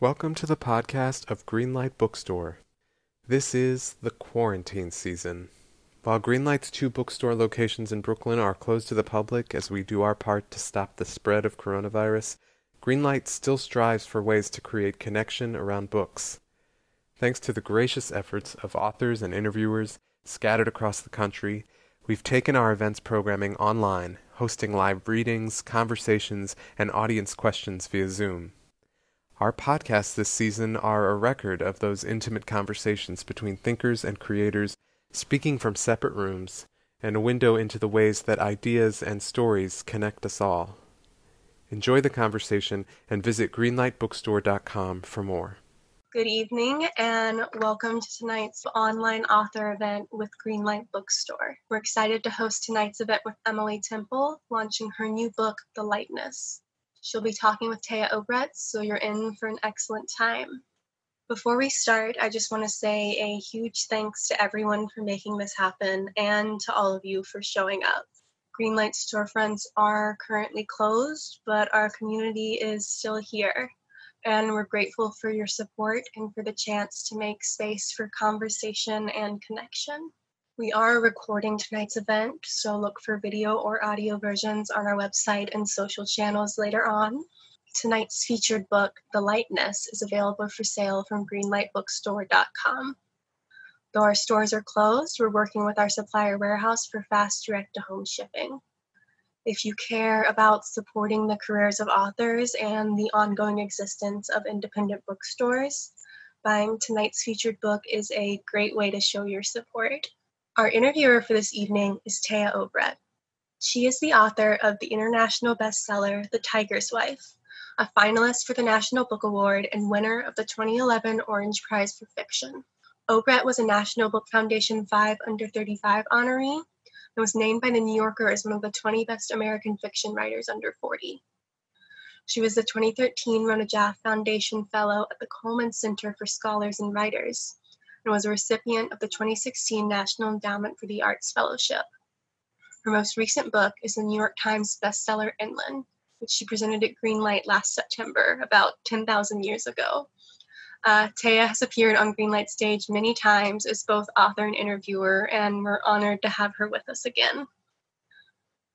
Welcome to the podcast of Greenlight Bookstore. This is the quarantine season. While Greenlight's two bookstore locations in Brooklyn are closed to the public as we do our part to stop the spread of coronavirus, Greenlight still strives for ways to create connection around books. Thanks to the gracious efforts of authors and interviewers scattered across the country, we've taken our events programming online, hosting live readings, conversations, and audience questions via Zoom. Our podcasts this season are a record of those intimate conversations between thinkers and creators speaking from separate rooms, and a window into the ways that ideas and stories connect us all. Enjoy the conversation and visit greenlightbookstore.com for more. Good evening and welcome to tonight's online author event with Greenlight Bookstore. We're excited to host tonight's event with Emily Temple, launching her new book, The Lightness. She'll be talking with Téa Obreht, so you're in for an excellent time. Before we start, I just want to say a huge thanks to everyone for making this happen and to all of you for showing up. Greenlight storefronts are currently closed, but our community is still here. And we're grateful for your support and for the chance to make space for conversation and connection. We are recording tonight's event, so look for video or audio versions on our website and social channels later on. Tonight's featured book, The Lightness, is available for sale from greenlightbookstore.com. Though our stores are closed, we're working with our supplier warehouse for fast direct to home shipping. If you care about supporting the careers of authors and the ongoing existence of independent bookstores, buying tonight's featured book is a great way to show your support. Our interviewer for this evening is Téa Obreht. She is the author of the international bestseller, The Tiger's Wife, a finalist for the National Book Award and winner of the 2011 Orange Prize for Fiction. Obreht was a National Book Foundation 5 Under 35 honoree and was named by The New Yorker as one of the 20 best American fiction writers under 40. She was the 2013 Rona Jaffe Foundation Fellow at the Cullman Center for Scholars and Writers and was a recipient of the 2016 National Endowment for the Arts Fellowship. Her most recent book is the New York Times bestseller Inland, which she presented at Greenlight last September, about 10,000 years ago. Uh, Téa has appeared on Greenlight stage many times as both author and interviewer, and we're honored to have her with us again.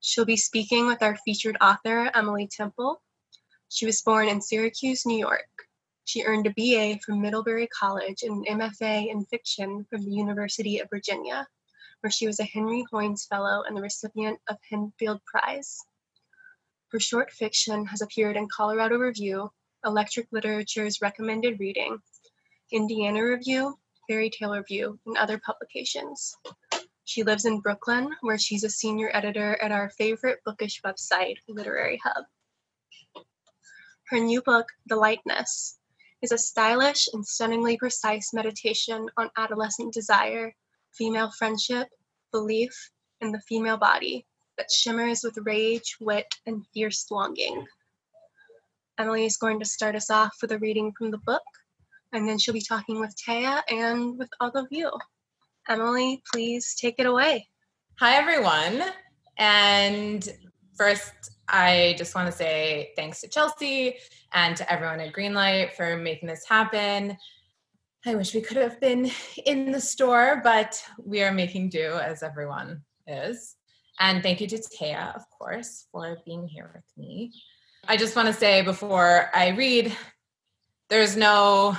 She'll be speaking with our featured author, Emily Temple. She was born in Syracuse, New York. She earned a BA from Middlebury College and an MFA in fiction from the University of Virginia, where she was a Henry Hoyns Fellow and the recipient of the Henfield Prize. Her short fiction has appeared in Colorado Review, Electric Literature's Recommended Reading, Indiana Review, Fairy Tale Review, and other publications. She lives in Brooklyn, where she's a senior editor at our favorite bookish website, Literary Hub. Her new book, The Lightness, is a stylish and stunningly precise meditation on adolescent desire, female friendship, belief, and the female body that shimmers with rage, wit, and fierce longing. Emily is going to start us off with a reading from the book, and then she'll be talking with Téa and with all of you. Emily, please take it away. Hi, everyone. And first, I just want to say thanks to Chelsea and to everyone at Greenlight for making this happen. I wish we could have been in the store, but we are making do as everyone is. And thank you to Téa, of course, for being here with me. I just want to say before I read, there's no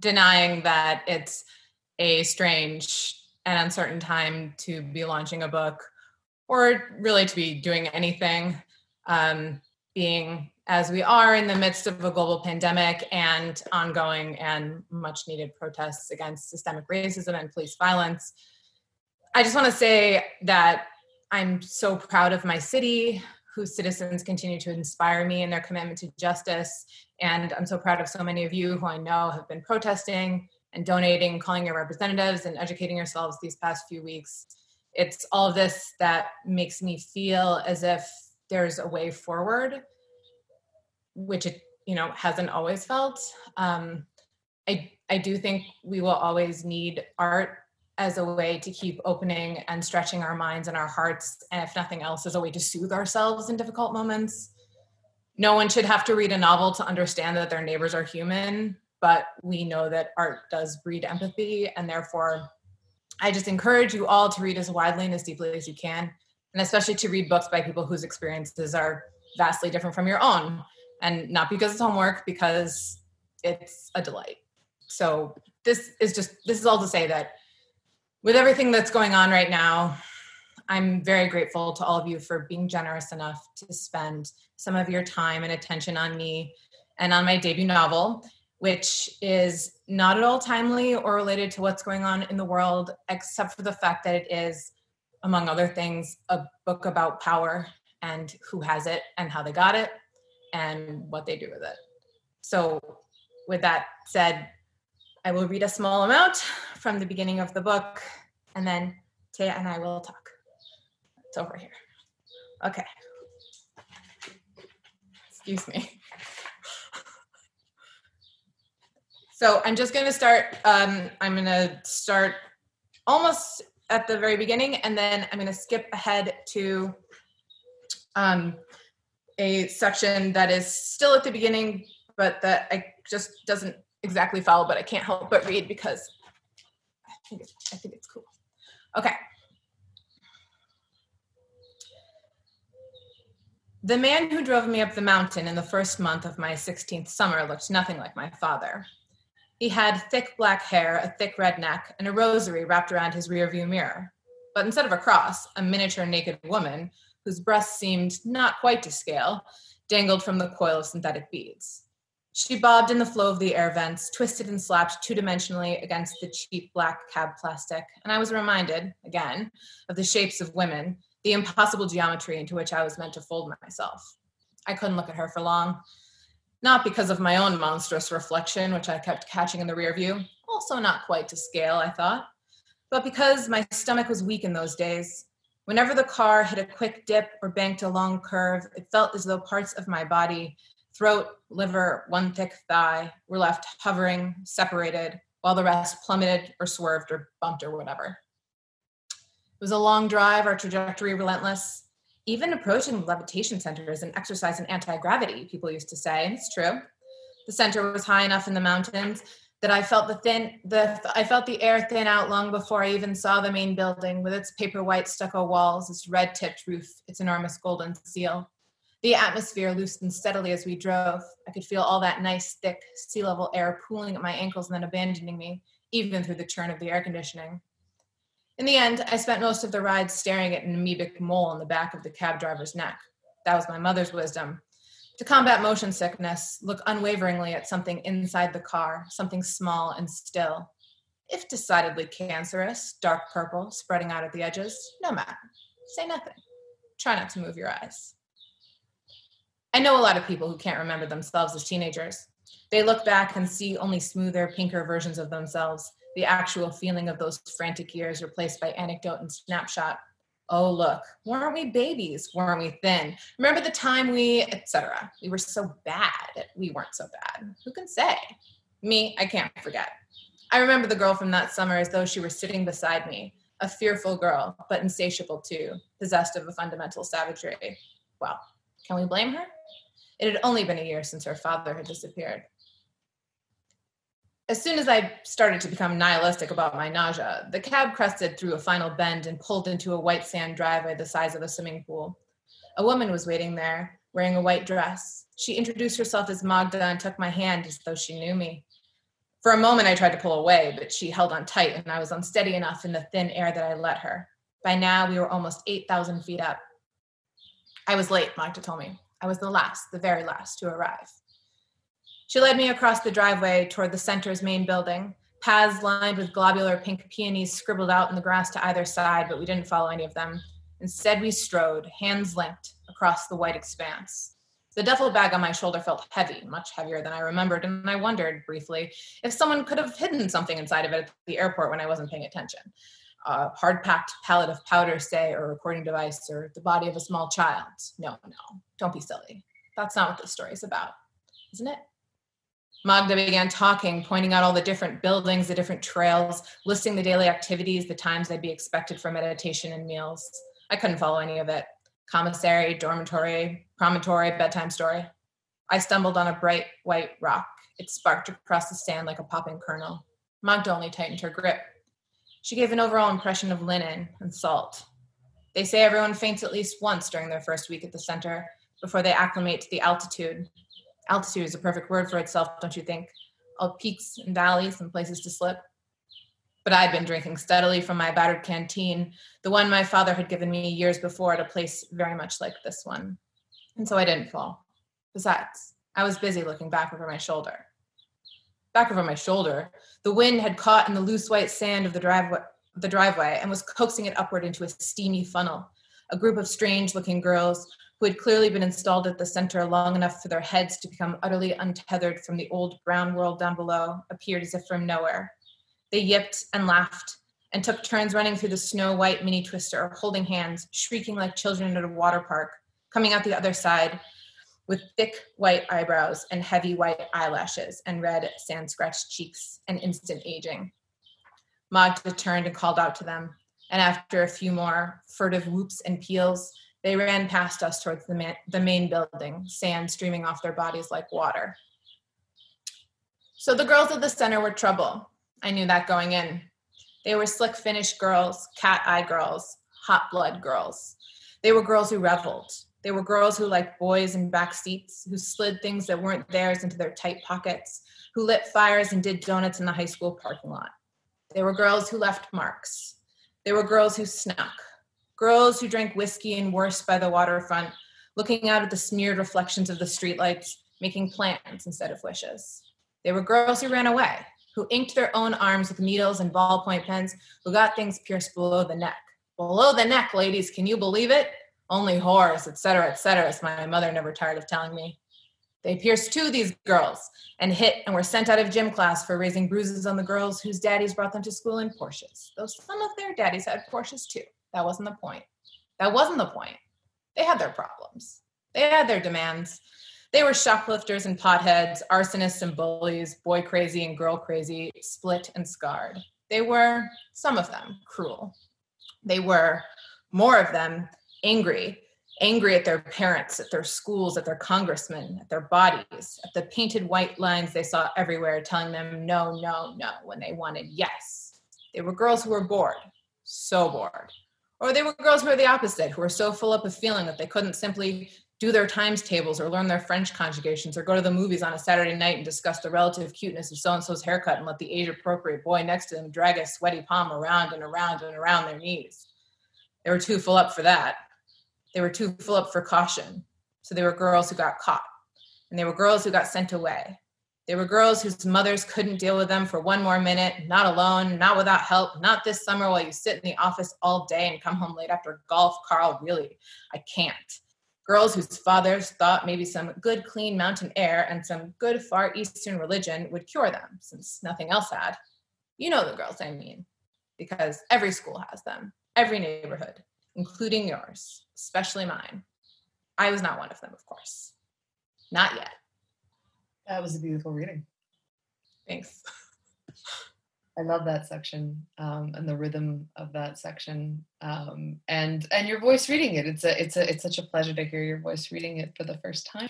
denying that it's a strange and uncertain time to be launching a book or really to be doing anything um, being as we are in the midst of a global pandemic and ongoing and much needed protests against systemic racism and police violence. I just want to say that I'm so proud of my city, whose citizens continue to inspire me in their commitment to justice. And I'm so proud of so many of you who I know have been protesting and donating, calling your representatives, and educating yourselves these past few weeks. It's all this that makes me feel as if there's a way forward, which it you know hasn't always felt. Um, I I do think we will always need art as a way to keep opening and stretching our minds and our hearts, and if nothing else, as a way to soothe ourselves in difficult moments. no one should have to read a novel to understand that their neighbors are human, but we know that art does breed empathy, and therefore, I just encourage you all to read as widely and as deeply as you can, and especially to read books by people whose experiences are vastly different from your own. And not because it's homework, because it's a delight. So, this is just, this is all to say that with everything that's going on right now, I'm very grateful to all of you for being generous enough to spend some of your time and attention on me and on my debut novel, which is not at all timely or related to what's going on in the world, except for the fact that it is, among other things, a book about power and who has it and how they got it and what they do with it. So, with that said, I will read a small amount from the beginning of the book and then Téa and I will talk. It's over here. Okay. Excuse me. So I'm just going to start. Um, I'm going to start almost at the very beginning, and then I'm going to skip ahead to um, a section that is still at the beginning, but that I just doesn't exactly follow. But I can't help but read because I think I think it's cool. Okay. The man who drove me up the mountain in the first month of my 16th summer looked nothing like my father. He had thick black hair, a thick red neck, and a rosary wrapped around his rearview mirror. But instead of a cross, a miniature naked woman, whose breasts seemed not quite to scale, dangled from the coil of synthetic beads. She bobbed in the flow of the air vents, twisted and slapped two dimensionally against the cheap black cab plastic, and I was reminded, again, of the shapes of women the impossible geometry into which I was meant to fold myself. I couldn't look at her for long, not because of my own monstrous reflection, which I kept catching in the rear view, also not quite to scale, I thought, but because my stomach was weak in those days. Whenever the car hit a quick dip or banked a long curve, it felt as though parts of my body, throat, liver, one thick thigh, were left hovering, separated, while the rest plummeted or swerved or bumped or whatever. It was a long drive, our trajectory relentless. Even approaching the levitation center is an exercise in anti gravity, people used to say, and it's true. The center was high enough in the mountains that I felt the thin the I felt the air thin out long before I even saw the main building with its paper white stucco walls, its red tipped roof, its enormous golden seal. The atmosphere loosened steadily as we drove. I could feel all that nice, thick sea level air pooling at my ankles and then abandoning me, even through the churn of the air conditioning. In the end, I spent most of the ride staring at an amoebic mole on the back of the cab driver's neck. That was my mother's wisdom. To combat motion sickness, look unwaveringly at something inside the car, something small and still. If decidedly cancerous, dark purple, spreading out at the edges, no matter. Say nothing. Try not to move your eyes. I know a lot of people who can't remember themselves as teenagers. They look back and see only smoother, pinker versions of themselves, the actual feeling of those frantic years replaced by anecdote and snapshot. Oh, look, weren't we babies? Weren't we thin? Remember the time we, etc. We were so bad. We weren't so bad. Who can say? Me, I can't forget. I remember the girl from that summer as though she were sitting beside me, a fearful girl, but insatiable too, possessed of a fundamental savagery. Well, can we blame her? It had only been a year since her father had disappeared as soon as I started to become nihilistic about my nausea, the cab crested through a final bend and pulled into a white sand driveway the size of a swimming pool. A woman was waiting there, wearing a white dress. She introduced herself as Magda and took my hand as though she knew me. For a moment, I tried to pull away, but she held on tight, and I was unsteady enough in the thin air that I let her. By now, we were almost 8,000 feet up. I was late, Magda told me. I was the last, the very last to arrive. She led me across the driveway toward the center's main building, paths lined with globular pink peonies scribbled out in the grass to either side, but we didn't follow any of them. Instead, we strode, hands linked, across the white expanse. The duffel bag on my shoulder felt heavy, much heavier than I remembered, and I wondered briefly if someone could have hidden something inside of it at the airport when I wasn't paying attention. A hard packed pallet of powder, say, or a recording device, or the body of a small child. No, no, don't be silly. That's not what this story is about, isn't it? Magda began talking, pointing out all the different buildings, the different trails, listing the daily activities, the times they'd be expected for meditation and meals. I couldn't follow any of it. Commissary, dormitory, promontory, bedtime story. I stumbled on a bright white rock. It sparked across the sand like a popping kernel. Magda only tightened her grip. She gave an overall impression of linen and salt. They say everyone faints at least once during their first week at the center before they acclimate to the altitude. Altitude is a perfect word for itself, don't you think? All peaks and valleys and places to slip. But I'd been drinking steadily from my battered canteen, the one my father had given me years before at a place very much like this one. And so I didn't fall. Besides, I was busy looking back over my shoulder. Back over my shoulder, the wind had caught in the loose white sand of the driveway, the driveway and was coaxing it upward into a steamy funnel. A group of strange looking girls who had clearly been installed at the center long enough for their heads to become utterly untethered from the old brown world down below appeared as if from nowhere. They yipped and laughed and took turns running through the snow white mini twister, holding hands, shrieking like children at a water park, coming out the other side with thick white eyebrows and heavy white eyelashes and red sand scratched cheeks and instant aging. Magda turned and called out to them, and after a few more furtive whoops and peals, they ran past us towards the, man- the main building, sand streaming off their bodies like water. So the girls at the center were trouble. I knew that going in. They were slick Finnish girls, cat eye girls, hot blood girls. They were girls who reveled. They were girls who liked boys in back seats, who slid things that weren't theirs into their tight pockets, who lit fires and did donuts in the high school parking lot. They were girls who left marks. They were girls who snuck. Girls who drank whiskey and worse by the waterfront, looking out at the smeared reflections of the streetlights, making plans instead of wishes. They were girls who ran away, who inked their own arms with needles and ballpoint pens, who got things pierced below the neck. Below the neck, ladies, can you believe it? Only whores, etc., etc., as my mother never tired of telling me. They pierced two of these girls and hit and were sent out of gym class for raising bruises on the girls whose daddies brought them to school in Porsches. Though some of their daddies had Porsches too. That wasn't the point. That wasn't the point. They had their problems. They had their demands. They were shoplifters and potheads, arsonists and bullies, boy crazy and girl crazy, split and scarred. They were, some of them, cruel. They were, more of them, angry angry at their parents, at their schools, at their congressmen, at their bodies, at the painted white lines they saw everywhere telling them no, no, no when they wanted yes. They were girls who were bored, so bored. Or they were girls who were the opposite, who were so full up of feeling that they couldn't simply do their times tables or learn their French conjugations or go to the movies on a Saturday night and discuss the relative cuteness of so and so's haircut and let the age appropriate boy next to them drag a sweaty palm around and around and around their knees. They were too full up for that. They were too full up for caution. So they were girls who got caught. And they were girls who got sent away. They were girls whose mothers couldn't deal with them for one more minute, not alone, not without help, not this summer while you sit in the office all day and come home late after golf. Carl, really, I can't. Girls whose fathers thought maybe some good, clean mountain air and some good Far Eastern religion would cure them, since nothing else had. You know the girls I mean, because every school has them, every neighborhood, including yours, especially mine. I was not one of them, of course. Not yet. That was a beautiful reading. Thanks. I love that section um, and the rhythm of that section, um, and and your voice reading it. It's a it's a it's such a pleasure to hear your voice reading it for the first time.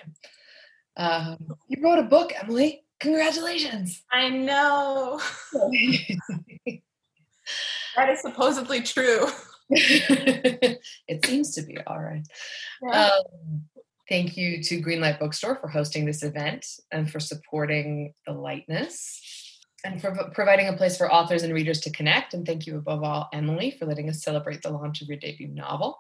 Um, you wrote a book, Emily. Congratulations! I know. that is supposedly true. it seems to be all right. Yeah. Um, thank you to Greenlight Bookstore for hosting this event and for supporting the lightness and for providing a place for authors and readers to connect. And thank you above all, Emily, for letting us celebrate the launch of your debut novel.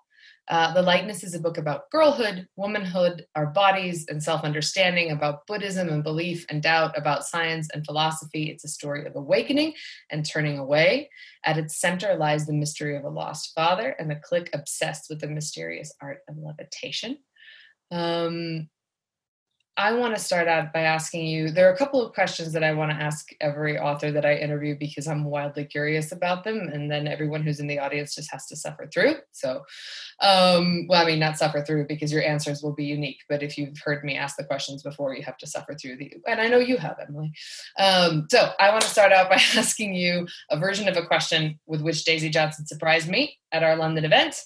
Uh, the Lightness is a book about girlhood, womanhood, our bodies, and self understanding, about Buddhism and belief and doubt, about science and philosophy. It's a story of awakening and turning away. At its center lies the mystery of a lost father and a clique obsessed with the mysterious art of levitation. Um, I want to start out by asking you there are a couple of questions that I want to ask every author that I interview because I'm wildly curious about them. And then everyone who's in the audience just has to suffer through. So, um, well, I mean, not suffer through because your answers will be unique. But if you've heard me ask the questions before, you have to suffer through the, and I know you have, Emily. Um, so I want to start out by asking you a version of a question with which Daisy Johnson surprised me at our London event.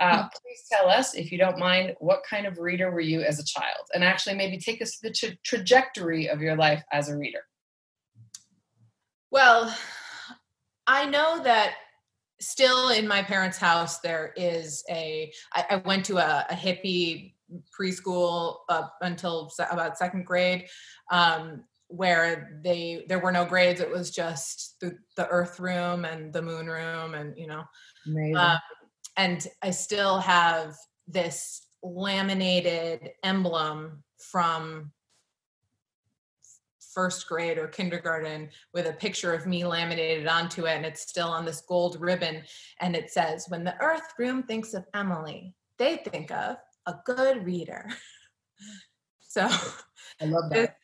Uh, please tell us, if you don't mind, what kind of reader were you as a child? And actually, maybe take us to the tra- trajectory of your life as a reader. Well, I know that still in my parents' house, there is a. I, I went to a, a hippie preschool up until about second grade. Um, where they there were no grades it was just the, the earth room and the moon room and you know um, and i still have this laminated emblem from first grade or kindergarten with a picture of me laminated onto it and it's still on this gold ribbon and it says when the earth room thinks of emily they think of a good reader. So i love that.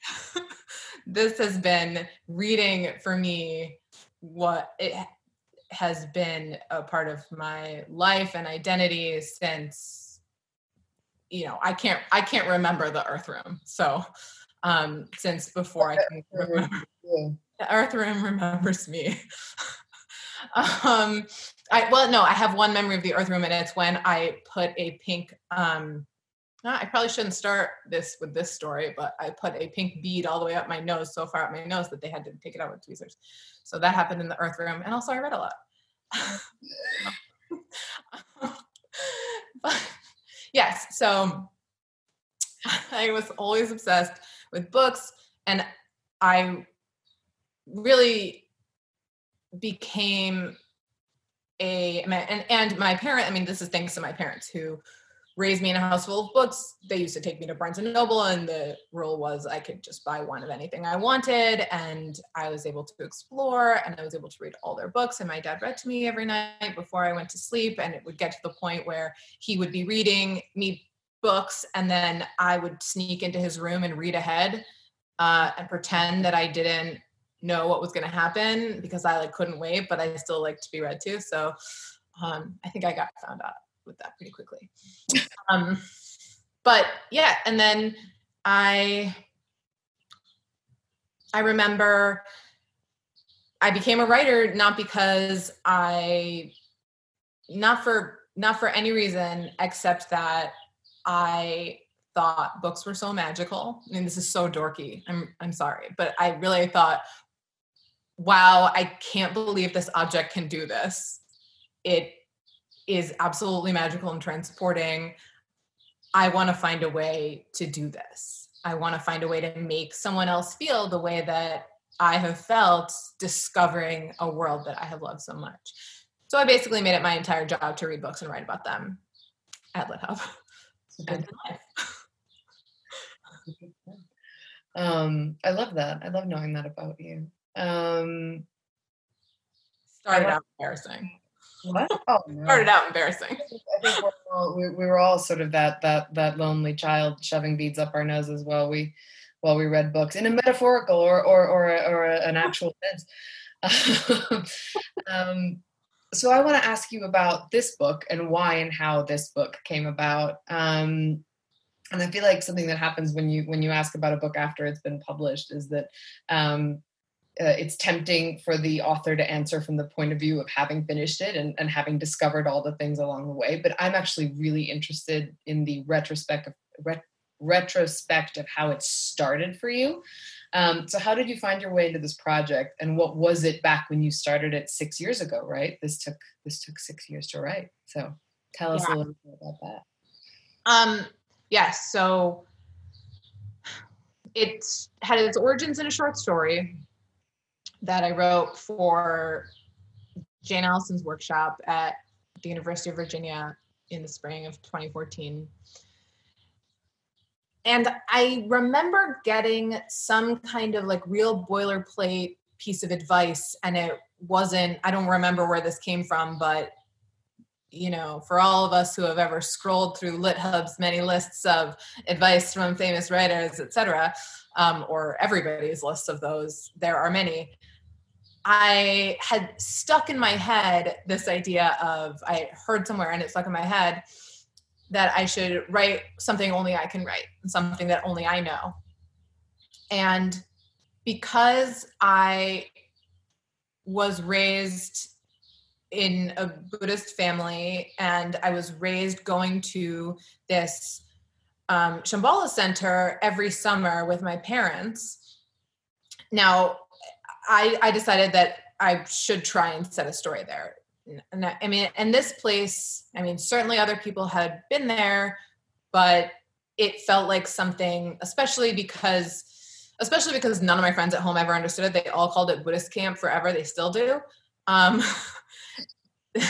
this has been reading for me what it has been a part of my life and identity since you know i can't i can't remember the earth room. So um since before i can remember. The earth room remembers me. Um i well no i have one memory of the earth room and it's when i put a pink um I probably shouldn't start this with this story, but I put a pink bead all the way up my nose, so far up my nose that they had to take it out with tweezers. So that happened in the earth room. And also, I read a lot. but yes, so I was always obsessed with books, and I really became a and and my parent i mean this is thanks to my parents who raised me in a house full of books. They used to take me to Barnes and Noble, and the rule was I could just buy one of anything I wanted. And I was able to explore and I was able to read all their books. And my dad read to me every night before I went to sleep. And it would get to the point where he would be reading me books, and then I would sneak into his room and read ahead uh, and pretend that I didn't know what was going to happen because I like couldn't wait, but I still like to be read to. So um, I think I got found out with that pretty quickly. um, but yeah, and then I I remember I became a writer not because I not for not for any reason except that I thought books were so magical. I mean, this is so dorky. I'm I'm sorry, but I really thought, wow, I can't believe this object can do this. It is absolutely magical and transporting. I want to find a way to do this. I want to find a way to make someone else feel the way that I have felt discovering a world that I have loved so much. So I basically made it my entire job to read books and write about them at LitHub Um, I love that. I love knowing that about you. Um, started out embarrassing. What? Oh, no. Started out embarrassing. I think we're all, we, we were all sort of that that that lonely child shoving beads up our noses while we while we read books in a metaphorical or or or, or an actual sense. um, so I want to ask you about this book and why and how this book came about. Um, and I feel like something that happens when you when you ask about a book after it's been published is that um, uh, it's tempting for the author to answer from the point of view of having finished it and, and having discovered all the things along the way. But I'm actually really interested in the retrospect of, ret- retrospect of how it started for you. Um, so how did you find your way into this project and what was it back when you started it six years ago, right? This took, this took six years to write. So tell us yeah. a little bit about that. Um, yes. So it had its origins in a short story that I wrote for Jane Alison's workshop at the University of Virginia in the spring of 2014. And I remember getting some kind of like real boilerplate piece of advice, and it wasn't, I don't remember where this came from, but you know, for all of us who have ever scrolled through LitHub's many lists of advice from famous writers, etc., um, or everybody's list of those, there are many. I had stuck in my head this idea of I heard somewhere and it stuck in my head that I should write something only I can write, something that only I know. And because I was raised in a Buddhist family, and I was raised going to this um, Shambhala center every summer with my parents. Now, I, I decided that I should try and set a story there. And I, I mean, and this place, I mean, certainly other people had been there, but it felt like something, especially because especially because none of my friends at home ever understood it. They all called it Buddhist camp forever. They still do. Um,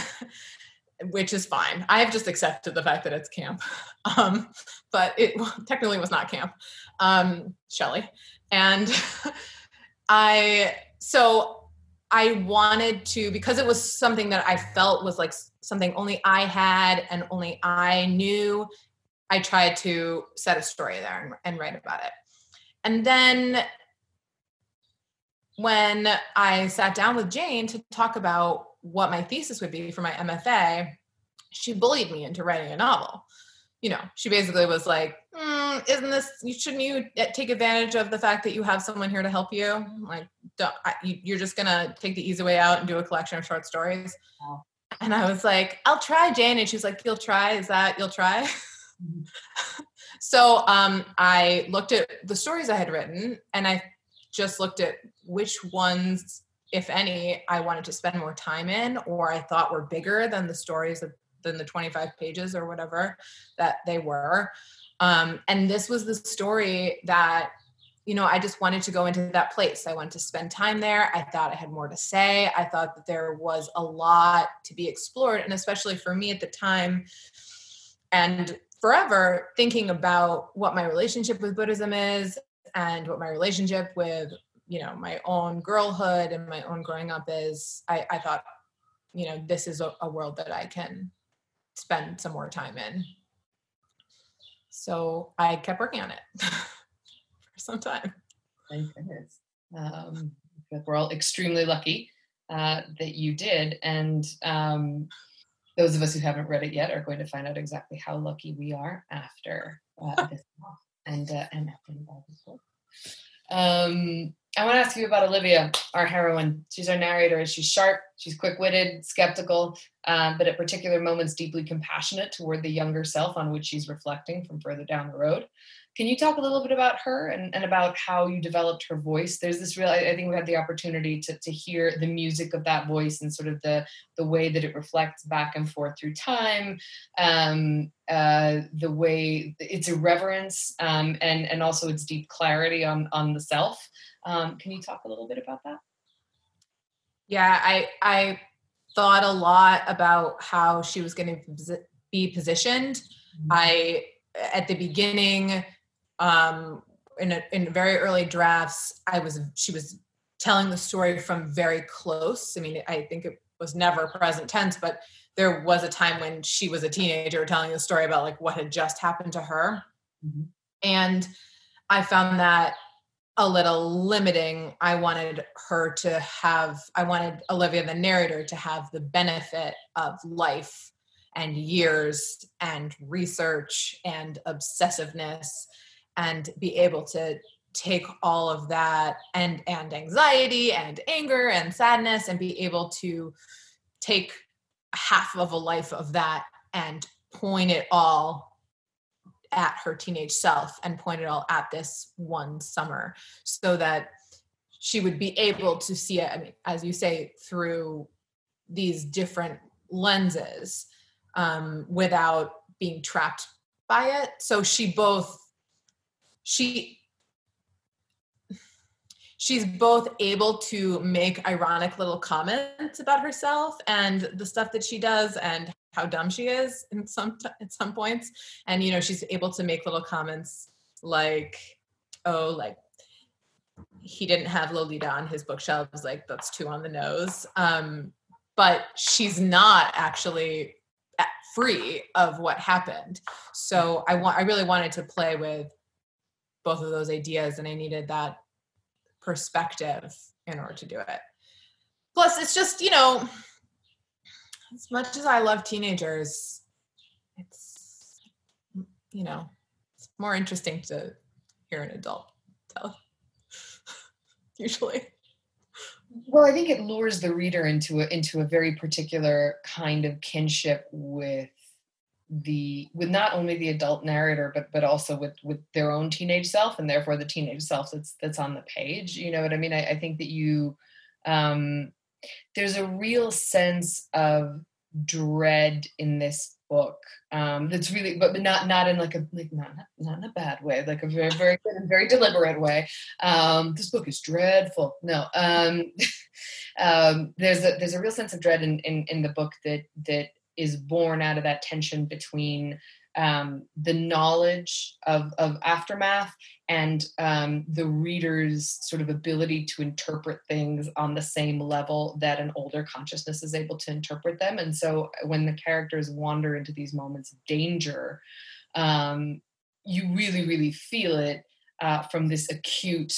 which is fine. I have just accepted the fact that it's camp. Um, but it technically was not camp. Um, Shelly. And I, so I wanted to, because it was something that I felt was like something only I had and only I knew, I tried to set a story there and, and write about it. And then when I sat down with Jane to talk about what my thesis would be for my MFA, she bullied me into writing a novel. You know, she basically was like, mm, "Isn't this? You shouldn't you take advantage of the fact that you have someone here to help you? Like, I, you're just gonna take the easy way out and do a collection of short stories." And I was like, "I'll try, Jane." And she's like, "You'll try? Is that you'll try?" Mm-hmm. so um, I looked at the stories I had written, and I just looked at which ones if any, I wanted to spend more time in, or I thought were bigger than the stories of, than the 25 pages or whatever that they were. Um, and this was the story that, you know, I just wanted to go into that place. I wanted to spend time there. I thought I had more to say. I thought that there was a lot to be explored. And especially for me at the time, and forever thinking about what my relationship with Buddhism is and what my relationship with you know my own girlhood and my own growing up is i, I thought you know this is a, a world that i can spend some more time in so i kept working on it for some time thank goodness um, we're all extremely lucky uh, that you did and um, those of us who haven't read it yet are going to find out exactly how lucky we are after uh, this and uh, and after this book. Um, I want to ask you about Olivia, our heroine. She's our narrator. She's sharp, she's quick witted, skeptical, um, but at particular moments deeply compassionate toward the younger self on which she's reflecting from further down the road. Can you talk a little bit about her and, and about how you developed her voice? There's this real, I, think we had the opportunity to, to hear the music of that voice and sort of the, the way that it reflects back and forth through time, um, uh, the way its irreverence um, and, and also its deep clarity on, on the self. Um, can you talk a little bit about that? Yeah, I, I thought a lot about how she was going to be positioned. Mm-hmm. I, at the beginning, um, in a, in very early drafts, I was she was telling the story from very close. I mean, I think it was never present tense, but there was a time when she was a teenager telling the story about like what had just happened to her, mm-hmm. and I found that a little limiting. I wanted her to have, I wanted Olivia, the narrator, to have the benefit of life and years and research and obsessiveness and be able to take all of that and and anxiety and anger and sadness and be able to take half of a life of that and point it all at her teenage self and point it all at this one summer so that she would be able to see it i mean as you say through these different lenses um, without being trapped by it. So she both she she's both able to make ironic little comments about herself and the stuff that she does and how dumb she is in some at some points. And you know she's able to make little comments like oh like he didn't have lolita on his bookshelves like that's too on the nose. Um but she's not actually free of what happened. So i want i really wanted to play with both of those ideas and I needed that perspective in order to do it. Plus, it's just, you know, as much as I love teenagers, it's, you know, it's more interesting to hear an adult tell, usually. well i think it lures the reader into a into a very particular kind of kinship with the with not only the adult narrator but but also with with their own teenage self and therefore the teenage self that's that's on the page you know what i mean? I, I think that you um there's a real sense of dread in this book um that's really but not not in like a like not not in a bad way like a very very very deliberate way. Um this book is dreadful. No um um there's a there's a real sense of dread in in, in the book that that is born out of that tension between um, the knowledge of, of aftermath and um, the reader's sort of ability to interpret things on the same level that an older consciousness is able to interpret them. And so when the characters wander into these moments of danger, um, you really, really feel it uh, from this acute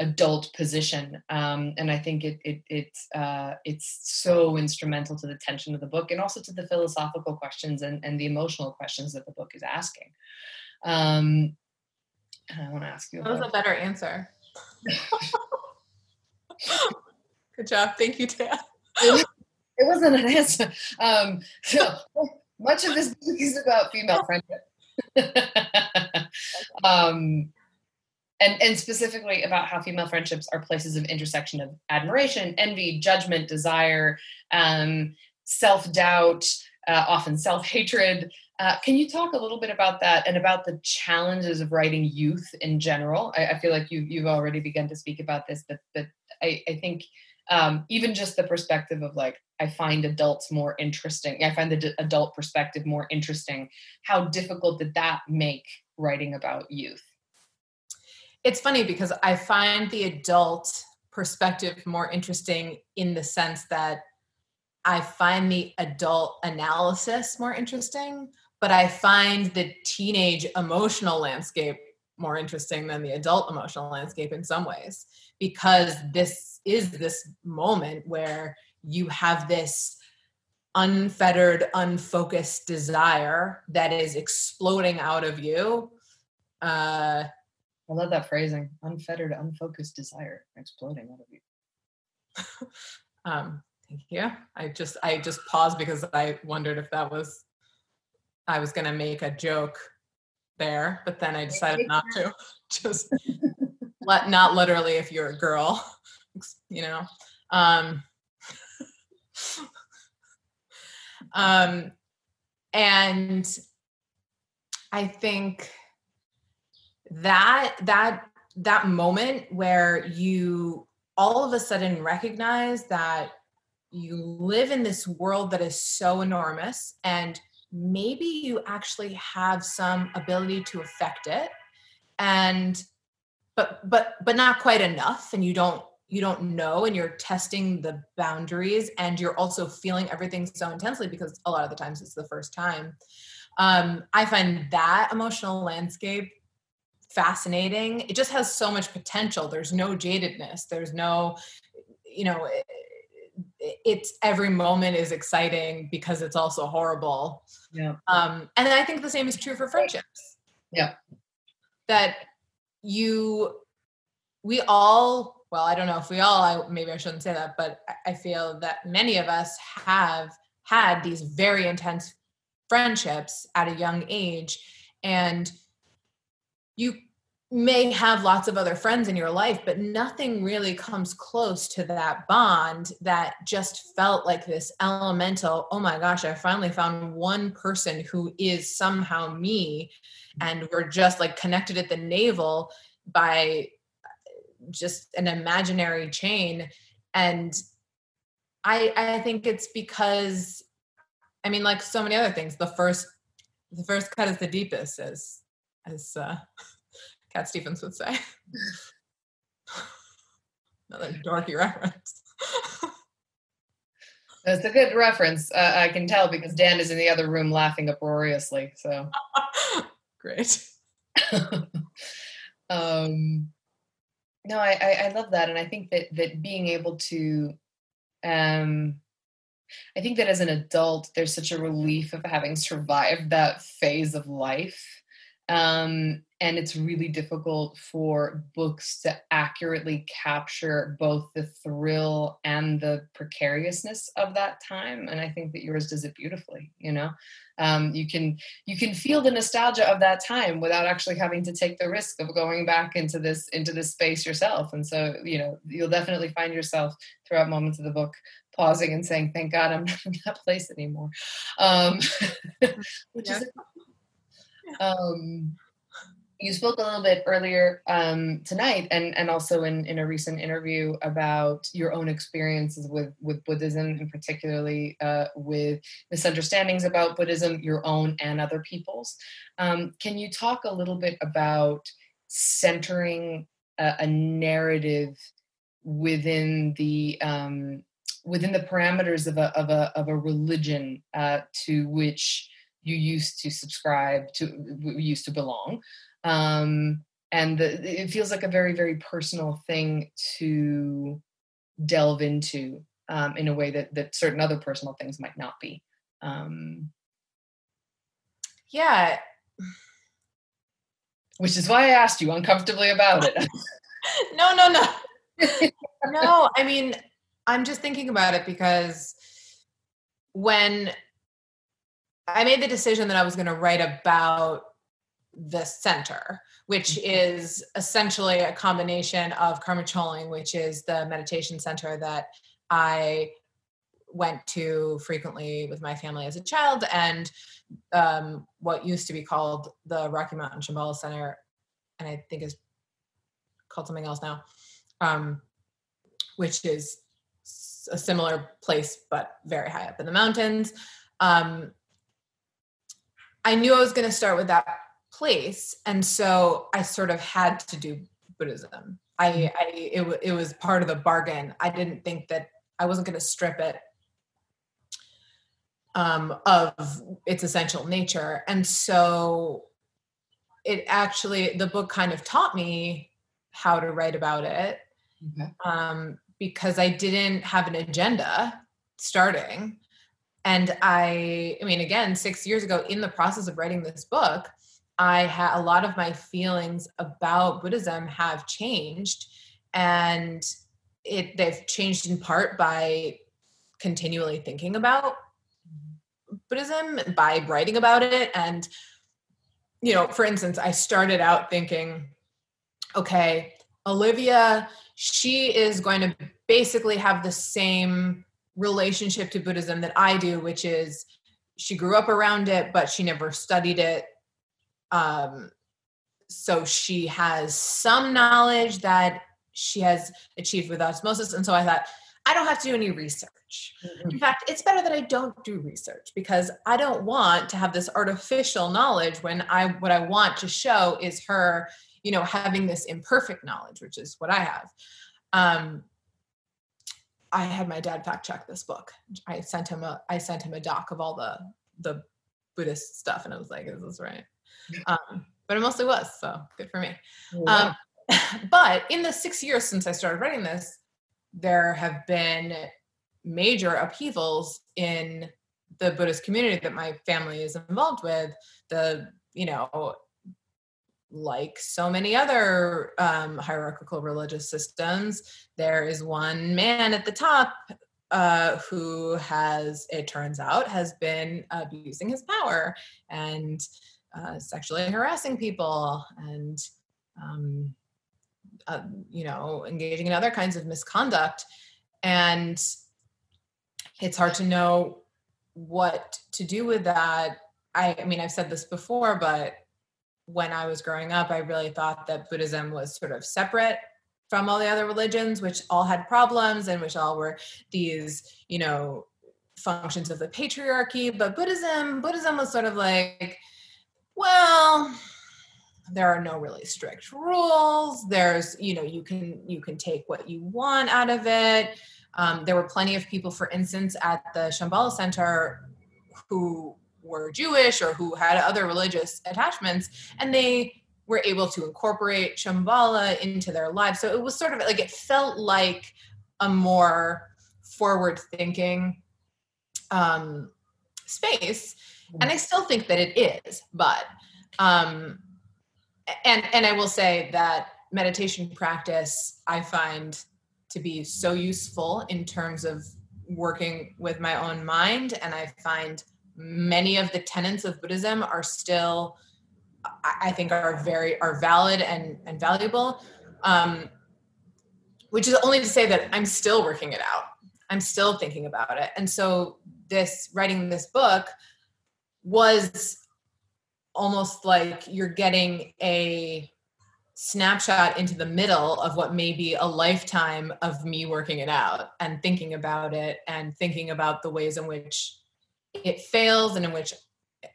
adult position um, and i think it, it it's uh, it's so instrumental to the tension of the book and also to the philosophical questions and, and the emotional questions that the book is asking. Um, i want to ask you that was a better answer. Good job. Thank you Téa. it, it wasn't an answer. Um, so much of this book is about female friendship. Um, and, and specifically about how female friendships are places of intersection of admiration, envy, judgment, desire, um, self doubt, uh, often self hatred. Uh, can you talk a little bit about that and about the challenges of writing youth in general? I, I feel like you, you've already begun to speak about this, but, but I, I think um, even just the perspective of like, I find adults more interesting. I find the d- adult perspective more interesting. How difficult did that make writing about youth? It's funny because I find the adult perspective more interesting in the sense that I find the adult analysis more interesting, but I find the teenage emotional landscape more interesting than the adult emotional landscape in some ways because this is this moment where you have this unfettered unfocused desire that is exploding out of you uh, I love that phrasing. Unfettered, unfocused desire exploding out of you. um, thank you. I just I just paused because I wondered if that was I was gonna make a joke there, but then I decided not to. Just let not literally if you're a girl, you know. Um, um and I think that that that moment where you all of a sudden recognize that you live in this world that is so enormous and maybe you actually have some ability to affect it and but but but not quite enough and you don't you don't know and you're testing the boundaries and you're also feeling everything so intensely because a lot of the times it's the first time. Um, i find that emotional landscape fascinating. It just has so much potential. There's no jadedness. There's no, you know, it, it's every moment is exciting because it's also horrible. Yeah. Um, and I think the same is true for friendships. Yeah. That you, we all, well, I don't know if we all, I, maybe I shouldn't say that, but I feel that many of us have had these very intense friendships at a young age. And you may have lots of other friends in your life, but nothing really comes close to that bond that just felt like this elemental, oh my gosh, I finally found one person who is somehow me. And we're just like connected at the navel by just an imaginary chain. And I I think it's because I mean, like so many other things, the first the first cut is the deepest, as as uh Cat Stevens would say. Another dorky reference. That's a good reference. Uh, I can tell because Dan is in the other room laughing uproariously. So great. um, no, I, I, I love that, and I think that that being able to, um, I think that as an adult, there's such a relief of having survived that phase of life Um, and it's really difficult for books to accurately capture both the thrill and the precariousness of that time and i think that yours does it beautifully you know um, you can you can feel the nostalgia of that time without actually having to take the risk of going back into this into this space yourself and so you know you'll definitely find yourself throughout moments of the book pausing and saying thank god i'm not in that place anymore um, which yeah. is um, you spoke a little bit earlier um, tonight and, and also in, in a recent interview about your own experiences with, with Buddhism and particularly uh, with misunderstandings about Buddhism, your own and other people's. Um, can you talk a little bit about centering a, a narrative within the um, within the parameters of a, of a, of a religion uh, to which you used to subscribe to we used to belong. Um, and the, it feels like a very very personal thing to delve into um, in a way that that certain other personal things might not be. Um, yeah. which is why i asked you uncomfortably about it. No no no. No i mean i'm just thinking about it because when I made the decision that I was going to write about the center, which mm-hmm. is essentially a combination of Karma Choling, which is the meditation center that I went to frequently with my family as a child, and um, what used to be called the Rocky Mountain Shambhala Center, and I think is called something else now, um, which is a similar place but very high up in the mountains. Um, I knew I was going to start with that place, and so I sort of had to do Buddhism. I, mm-hmm. I it, it was part of the bargain. I didn't think that I wasn't going to strip it um, of its essential nature, and so it actually the book kind of taught me how to write about it okay. um, because I didn't have an agenda starting and i i mean again six years ago in the process of writing this book i had a lot of my feelings about buddhism have changed. And it they've changed in part by continually thinking about buddhism by writing about it. And you know for instance i started out thinking okay olivia she is going to basically have the same relationship to Buddhism that I do, which is she grew up around it, but she never studied it. Um, so she has some knowledge that she has achieved with osmosis. And so I thought, I don't have to do any research. Mm-hmm. In fact, it's better that I don't do research because I don't want to have this artificial knowledge when I what I want to show is her, you know, having this imperfect knowledge, which is what I have. Um, I had my dad fact check this book. I sent him a I sent him a doc of all the the Buddhist stuff, and I was like, "Is this right?" Um, but it mostly was, so good for me. Um, but in the six years since I started writing this, there have been major upheavals in the Buddhist community that my family is involved with. The you know like so many other um, hierarchical religious systems, there is one man at the top uh, who has, it turns out, has been abusing his power and uh, sexually harassing people and, um, uh, you know, engaging in other kinds of misconduct. And it's hard to know what to do with that. I, I mean, I've said this before, but when I was growing up, I really thought that Buddhism was sort of separate from all the other religions, which all had problems and which all were these, you know, functions of the patriarchy. But Buddhism, Buddhism was sort of like, well, there are no really strict rules. There's, you know, you can you can take what you want out of it. Um, there were plenty of people, for instance, at the Shambhala Center who were Jewish or who had other religious attachments, and they were able to incorporate Shambhala into their lives. So it was sort of like it felt like a more forward thinking um, space. And I still think that it is, but um, and and I will say that meditation practice I find to be so useful in terms of working with my own mind and I find many of the tenets of Buddhism are still I think are very are valid and and valuable. Um, which is only to say that I'm still working it out. I'm still thinking about it. And so this writing this book was almost like you're getting a snapshot into the middle of what may be a lifetime of me working it out and thinking about it and thinking about the ways in which it fails and in which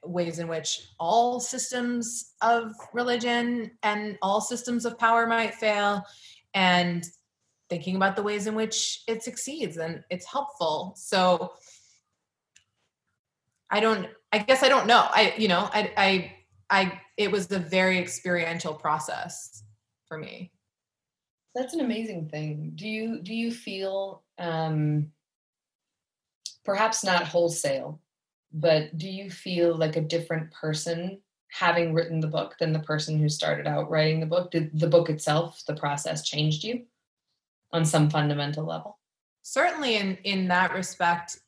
ways in which all systems of religion and all systems of power might fail and thinking about the ways in which it succeeds and it's helpful. So i don't i guess i don't know. I you know i i i it was a very experiential process for me. That's an amazing thing. Do you do you feel um perhaps not wholesale but do you feel like a different person having written the book than the person who started out writing the book? Did the book itself the process changed you on some fundamental level? Certainly in in that respect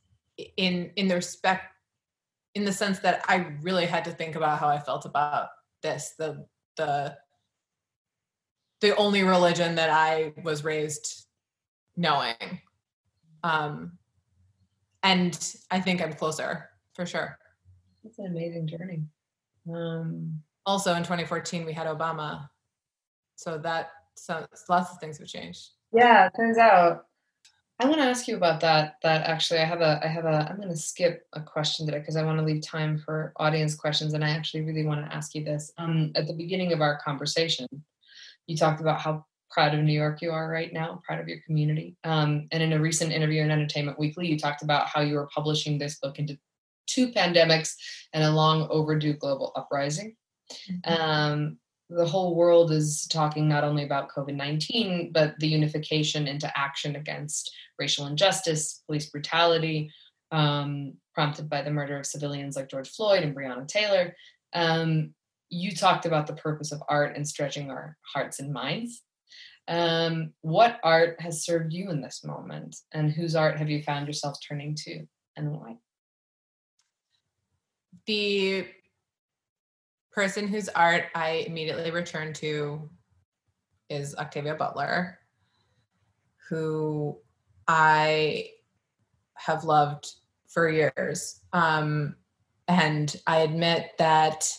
in in the respect in the sense that i really had to think about how i felt about this the the the only religion that i was raised knowing. Um and i think i'm closer for sure it's an amazing journey um also in 2014 we had obama so that so lots of things have changed yeah, it turns out. I want to ask you about that. That actually, I have a, I have a, I'm going to skip a question today because I want to leave time for audience questions, and I actually really want to ask you this. Um, at the beginning of our conversation, you talked about how proud of New York you are right now, proud of your community. Um, and in a recent interview in Entertainment Weekly, you talked about how you were publishing this book into two pandemics and a long overdue global uprising. Mm-hmm. Um, the whole world is talking not only about COVID 19, but the unification into action against racial injustice, police brutality, um, prompted by the murder of civilians like George Floyd and Breonna Taylor. Um, you talked about the purpose of art and stretching our hearts and minds. Um, what art has served you in this moment, and whose art have you found yourself turning to, and why? The person whose art I immediately return to is Octavia Butler, who I have loved for years. Um, and I admit that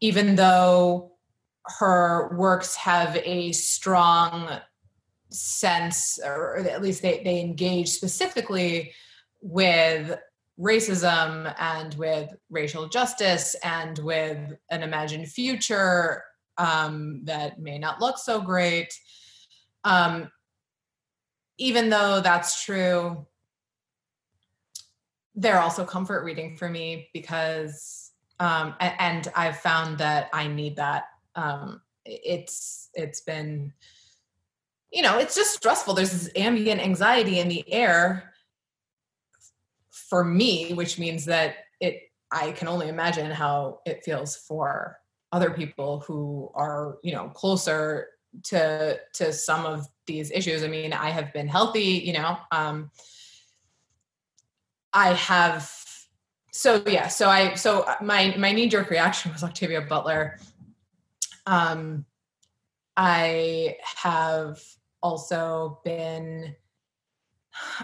even though her works have a strong sense, or at least they, they engage specifically with racism and with racial justice and with an imagined future um, that may not look so great. Um, even though that's true, they're also comfort reading for me because, um, and, I've found that I need that. Um, it's it's been, you know, it's just stressful. There's this ambient anxiety in the air for me, which means that it I can only imagine how it feels for other people who are, you know, closer to to some of these issues. I mean, I have been healthy, you know. Um I have so yeah, so I so my my knee jerk reaction was Octavia Butler. Um I have also been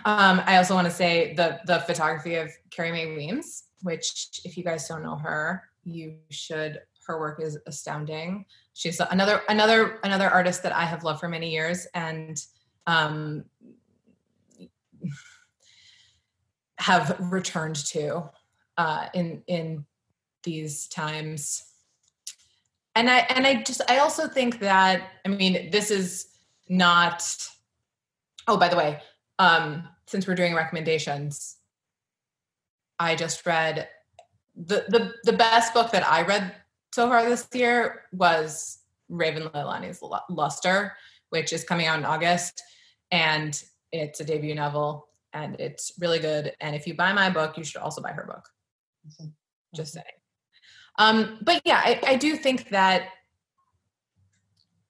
um, I also want to say the the photography of Carrie Mae Weems, which if you guys don't know her, you should. Her work is astounding. She's another another another artist that I have loved for many years, and um, have returned to uh, in in these times. And I and I just I also think that I mean this is not. Oh, by the way, um, since we're doing recommendations, I just read the, the the best book that I read so far this year was Raven Leilani's Luster, which is coming out in August, and it's a debut novel and it's really good. And if you buy my book, you should also buy her book. Just saying. Um, but yeah, I, I do think that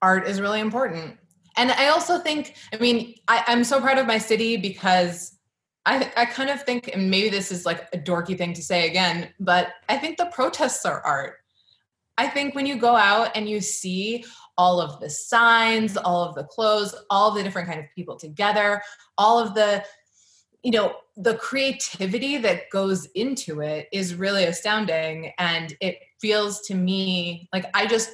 art is really important. And I also think, I mean, I, I'm so proud of my city because I, I kind of think, and maybe this is like a dorky thing to say again, but I think the protests are art. I think when you go out and you see all of the signs, all of the clothes, all the different kind of people together, all of the, you know, the creativity that goes into it is really astounding. And it feels to me like I just,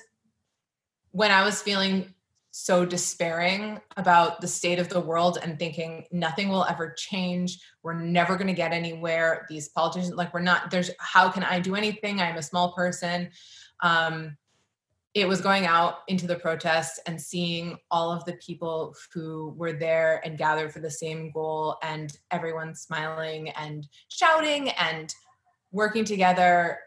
when I was feeling so despairing about the state of the world and thinking nothing will ever change. We're never going to get anywhere. These politicians like we're not there's how can i do anything? I'm a small person. Um, it was going out into the protests and seeing all of the people who were there and gathered for the same goal and everyone smiling and shouting and working together.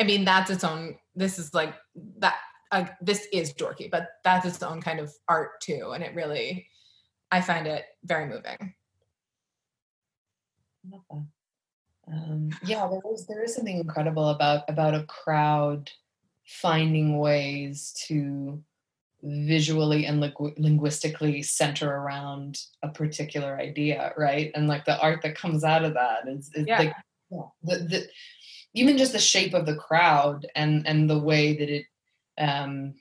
I mean that's its own this is like that uh, this is dorky, but that's its own kind of art too. And it really, I find it very moving. Um, yeah, there is there is something incredible about about a crowd finding ways to visually and linguistically center around a particular idea, right? And like the art that comes out of that is, is yeah. like yeah, the, the even just the shape of the crowd and and the way that it um,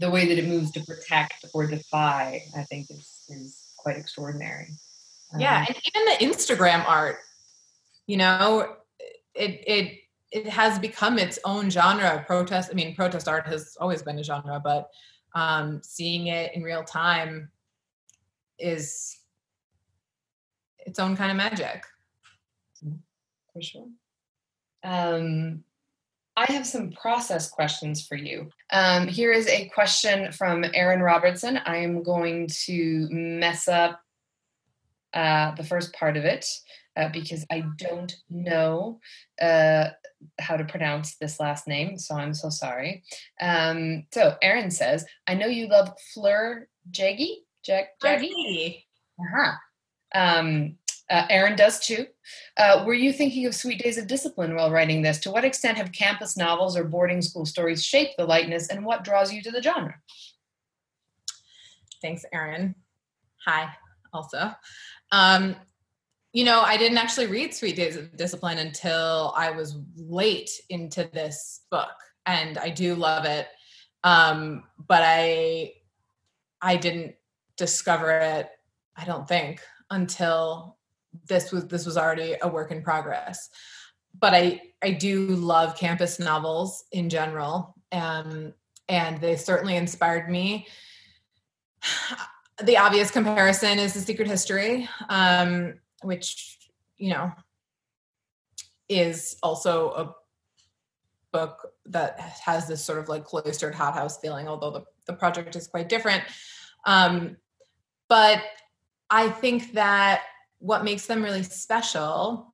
the way that it moves to protect or defy, I think is is quite extraordinary. Yeah, um, and even the Instagram art, you know, it it it has become its own genre of protest. I mean, protest art has always been a genre, but um, seeing it in real time is its own kind of magic. For sure. Um, I have some process questions for you. Um, here is a question from Aaron Robertson. I am going to mess up uh, the first part of it uh, because I don't know uh, how to pronounce this last name, so I'm so sorry. Um, so Aaron says, I know you love Fleur Jaeggy. Jag- Jaggi? Uh-huh. Um, uh, Aaron does too. Uh, were you thinking of Sweet Days of Discipline while writing this? To what extent have campus novels or boarding school stories shaped the lightness, and what draws you to the genre? Thanks, Aaron. Hi, also. Um, you know, I didn't actually read Sweet Days of Discipline until I was late into this book, and I do love it. Um, but I, I didn't discover it. I don't think until this was this was already a work in progress. But i i do love campus novels in general um, and they certainly inspired me. The obvious comparison is the secret history um, which you know is also a book that has this sort of like cloistered hothouse feeling although the, the project is quite different. Um, but i think that what makes them really special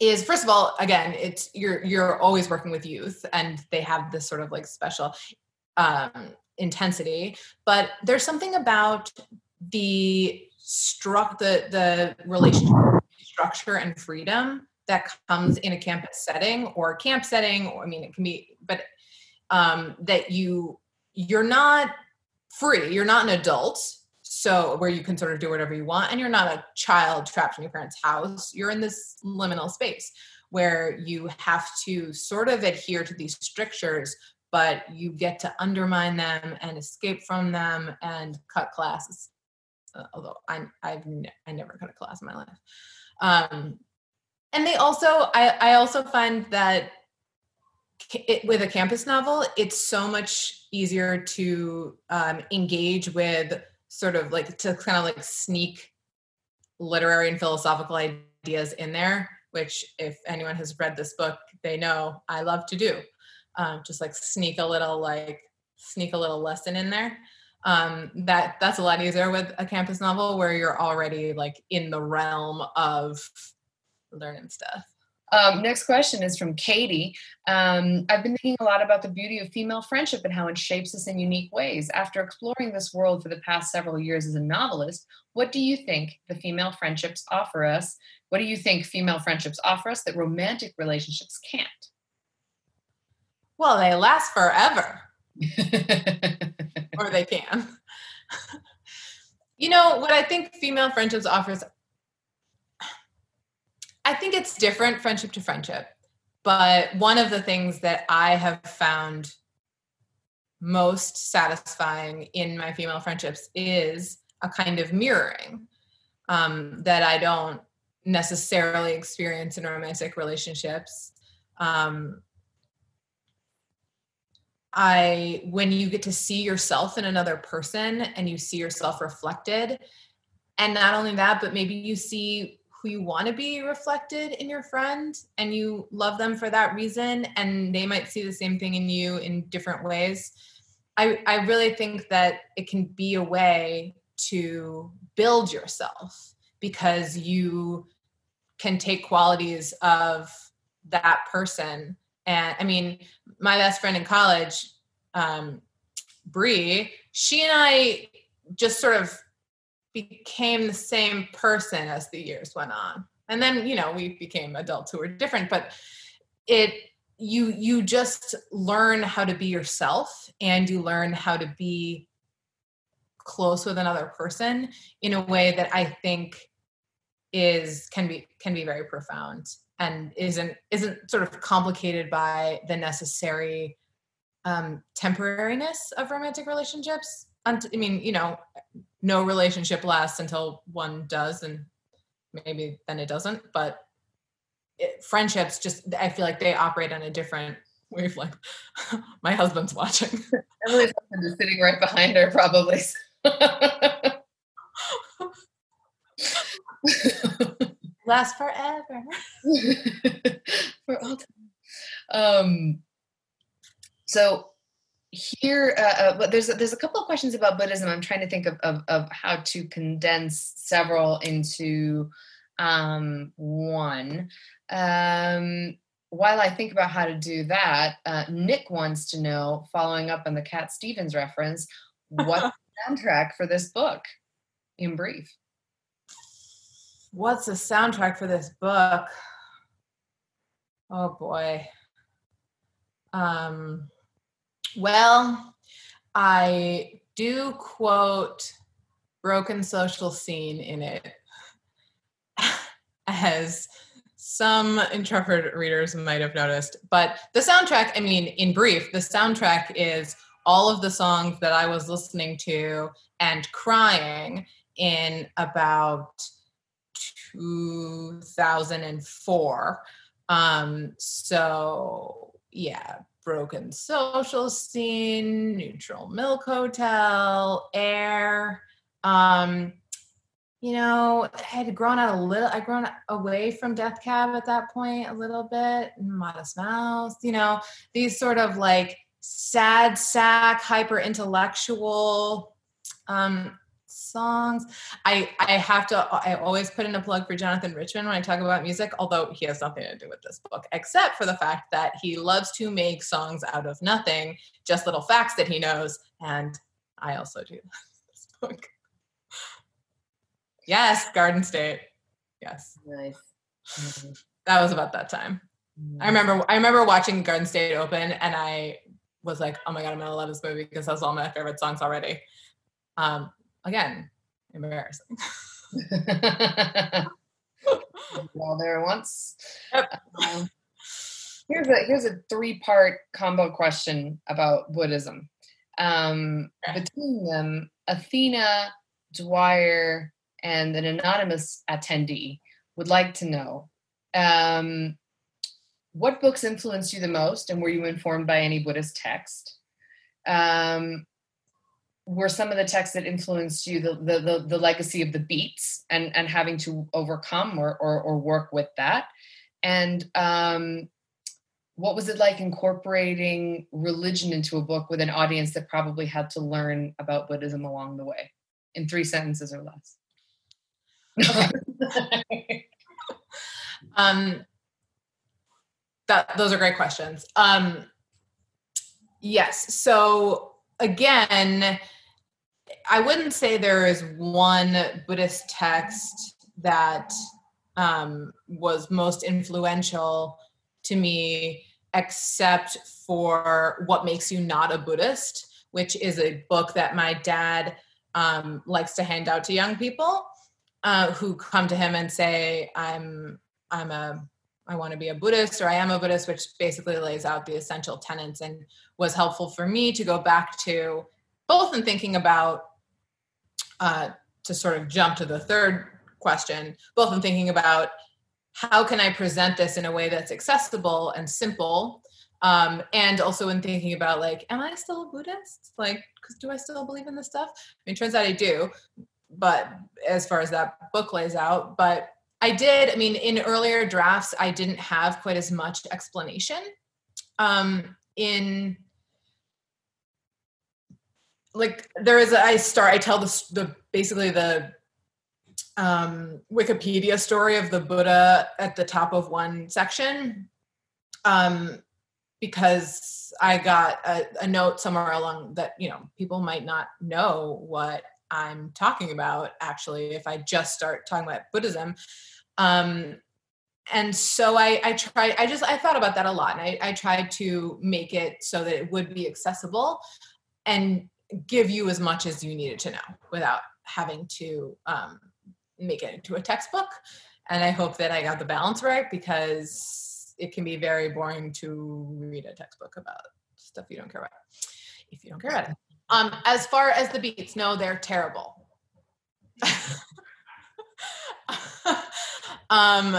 is first of all again it's you're you're always working with youth and they have this sort of like special um intensity. But there's something about the struck the the relationship structure and freedom that comes in a campus setting or camp setting or i mean it can be but um that you you're not free you're not an adult so where you can sort of do whatever you want and you're not a child trapped in your parents house you're in this liminal space where you have to sort of adhere to these strictures but you get to undermine them and escape from them and cut classes. Uh, although I, I've ne- I never cut a class in my life. Um, and they also I, I also find that it, with a campus novel it's so much easier to um, engage with sort of like to kind of like sneak literary and philosophical ideas in there which if anyone has read this book they know i love to do. Um, just like sneak a little like sneak a little lesson in there. Um, that that's a lot easier with a campus novel where you're already like in the realm of learning stuff um, next question is from Katie. Um, I've been thinking a lot about the beauty of female friendship and how it shapes us in unique ways. After exploring this world for the past several years as a novelist, what do you think the female friendships offer us? What do you think female friendships offer us that romantic relationships can't? Well, they last forever. or they can. you know, what I think female friendships offers, I think it's different friendship to friendship. But one of the things that I have found most satisfying in my female friendships is a kind of mirroring um, that I don't necessarily experience in romantic relationships. Um, I when you get to see yourself in another person and you see yourself reflected, and not only that, but maybe you see who you want to be reflected in your friend and you love them for that reason and they might see the same thing in you in different ways. I i really think that it can be a way to build yourself because you can take qualities of that person and i mean my best friend in college um Bree, she and I just sort of became the same person as the years went on. And then, you know, we became adults who were different, but it you you just learn how to be yourself and you learn how to be close with another person in a way that I think is can be can be very profound and isn't isn't sort of complicated by the necessary um, temporariness of romantic relationships. I mean, you know, no relationship lasts until one does, and maybe then it doesn't. But it, friendships just, I feel like they operate on a different wavelength. My husband's watching. Emily's husband is sitting right behind her, probably. Last forever. For all time. Um, so here, uh, uh, there's there's a couple of questions about Buddhism. I'm trying to think of of, of how to condense several into um, one. Um, while I think about how to do that, uh, Nick wants to know, following up on the Cat Stevens reference, what's the soundtrack for this book, in brief? What's the soundtrack for this book? Oh boy. Um, well, I do quote Broken Social Scene in it as some intrepid readers might have noticed. But the soundtrack, I mean, in brief, the soundtrack is all of the songs that I was listening to and crying in about 2004. Um, so yeah, broken social scene, neutral milk hotel, air. Um, you know, I had grown out a little, I'd grown away from Death Cab at that point a little bit, Modest Mouse, you know, these sort of like sad sack, hyper intellectual um, songs. I I have to I always put in a plug for Jonathan Richman when I talk about music, although he has nothing to do with this book, except for the fact that he loves to make songs out of nothing, just little facts that he knows, and I also do this book. Yes, Garden State. Yes. Nice. Mm-hmm. That was about that time. Mm-hmm. I remember I remember watching Garden State open and I was like, oh my god, I'm gonna love this movie because that's all my favorite songs already. Um, again, embarrassing. All there once. Yep. Um, here's a here's a three part combo question about Buddhism. Um, okay. Between them, Athena, Dwyer, and an anonymous attendee would like to know um, what books influenced you the most, and were you informed by any Buddhist text? Um, were some of the texts that influenced you the, the the, the, legacy of the beats and and having to overcome or or, or work with that? And um, what was it like incorporating religion into a book with an audience that probably had to learn about buddhism along the way in three sentences or less? Um that those are great questions. Um yes so again I wouldn't say there is one Buddhist text that um, was most influential to me except for What Makes You Not a Buddhist, which is a book that my dad um, likes to hand out to young people uh, who come to him and say, "I'm I'm a I want to be a Buddhist or I am a Buddhist," which basically lays out the essential tenets and was helpful for me to go back to both in thinking about uh, to sort of jump to the third question, both in thinking about how can I present this in a way that's accessible and simple um, and also in thinking about like, am I still a Buddhist? Like, because do I still believe in this stuff? I mean, turns out I do, but as far as that book lays out, but I did. I mean, in earlier drafts, I didn't have quite as much explanation. Um, in like, there is a, I start. I tell the the basically the um, Wikipedia story of the Buddha at the top of one section. Um, because I got a, a, note somewhere along that, you know, people might not know what I'm talking about actually if I just start talking about Buddhism. Um, and so I, I tried, I just, I thought about that a lot. And I, I tried to make it so that it would be accessible and give you as much as you needed to know without having to um, make it into a textbook. And I hope that I got the balance right because it can be very boring to read a textbook about stuff you don't care about if you don't care about it. Um, as far as the beats, no, they're terrible. um,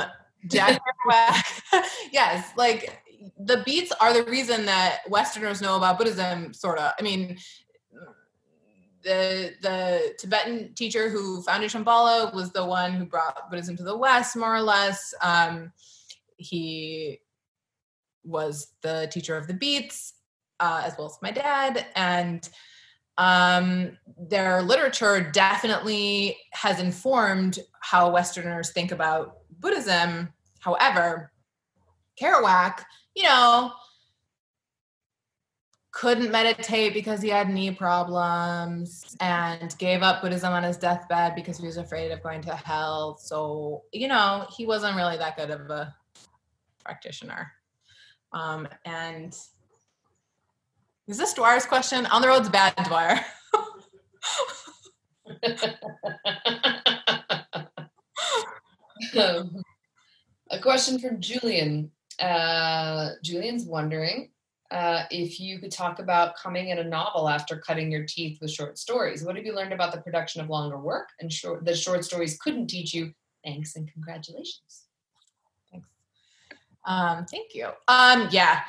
Jack yes, like the beats are the reason that Westerners know about Buddhism, sort of. I mean, the the Tibetan teacher who founded Shambhala was the one who brought Buddhism to the West, more or less. Um, he was the teacher of the beats uh, as well as my dad and um, their literature definitely has informed how westerners think about buddhism however kerouac you know couldn't meditate because he had knee problems and gave up Buddhism on his deathbed because he was afraid of going to hell. So, you know, he wasn't really that good of a practitioner. Um, and is this Dwyer's question? On the road's bad, Dwyer. um, a question from Julian. Uh, Julian's wondering uh, if you could talk about coming in a novel after cutting your teeth with short stories. What have you learned about the production of longer work and short, the short stories couldn't teach you? Thanks and congratulations. Thanks. Um, thank you. Um, yeah,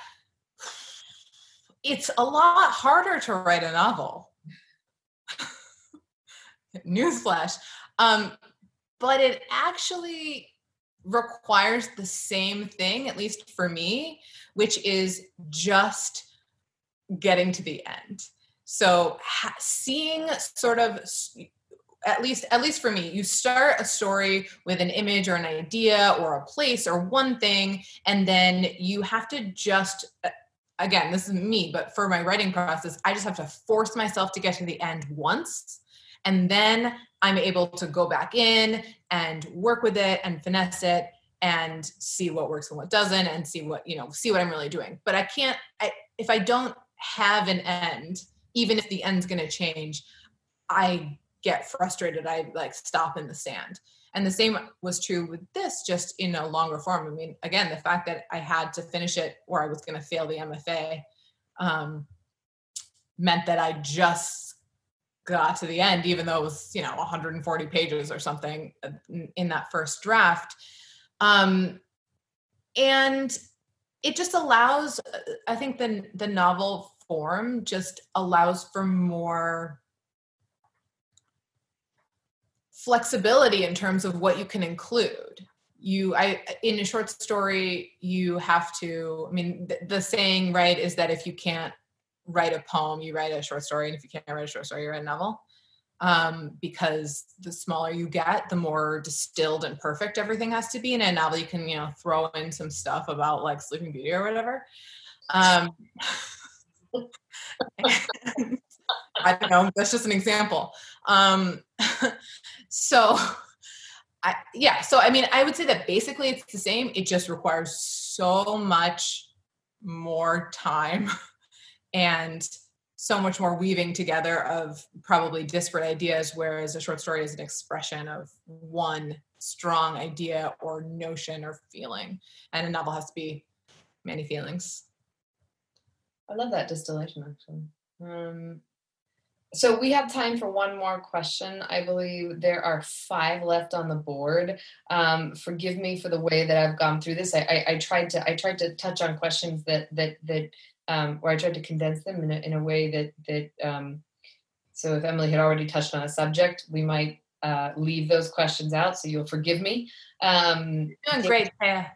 it's a lot harder to write a novel. Newsflash. Um, but it actually requires the same thing, at least for me, which is just getting to the end. So ha- seeing sort of at least at least for me you start a story with an image or an idea or a place or one thing and then you have to just uh, again this is me but for my writing process i just have to force myself to get to the end once and then i'm able to go back in and work with it and finesse it and see what works and what doesn't and see what you know see what i'm really doing but i can't I, if i don't have an end even if the end's going to change i get frustrated, I like stop in the sand. And the same was true with this, just in a longer form. I mean, again, the fact that I had to finish it or I was going to fail the MFA um, meant that I just got to the end, even though it was, you know, 140 pages or something uh, in that first draft. Um, and it just allows, uh, I think the, the novel form just allows for more flexibility in terms of what you can include you i in a short story you have to i mean the, the, saying right is that if you can't write a poem you write a short story and if you can't write a short story you write a novel. Um, because the smaller you get the more distilled and perfect everything has to be in a novel you can you know throw in some stuff about like sleeping beauty or whatever um, i don't know that's just an example. Um, so I, yeah so i mean i would say that basically it's the same it just requires so much more time and so much more weaving together of probably disparate ideas, whereas a short story is an expression of one strong idea or notion or feeling. And a novel has to be many feelings. I love that distillation actually. Um, so we have time for one more question. I believe there are five left on the board. Um, forgive me for the way that I've gone through this. I, I, I, tried to I tried to touch on questions that that that um, where I tried to condense them in a, in a way that that um, so if Emily had already touched on a subject, we might uh, leave those questions out. So you'll forgive me. Um, doing great, yeah.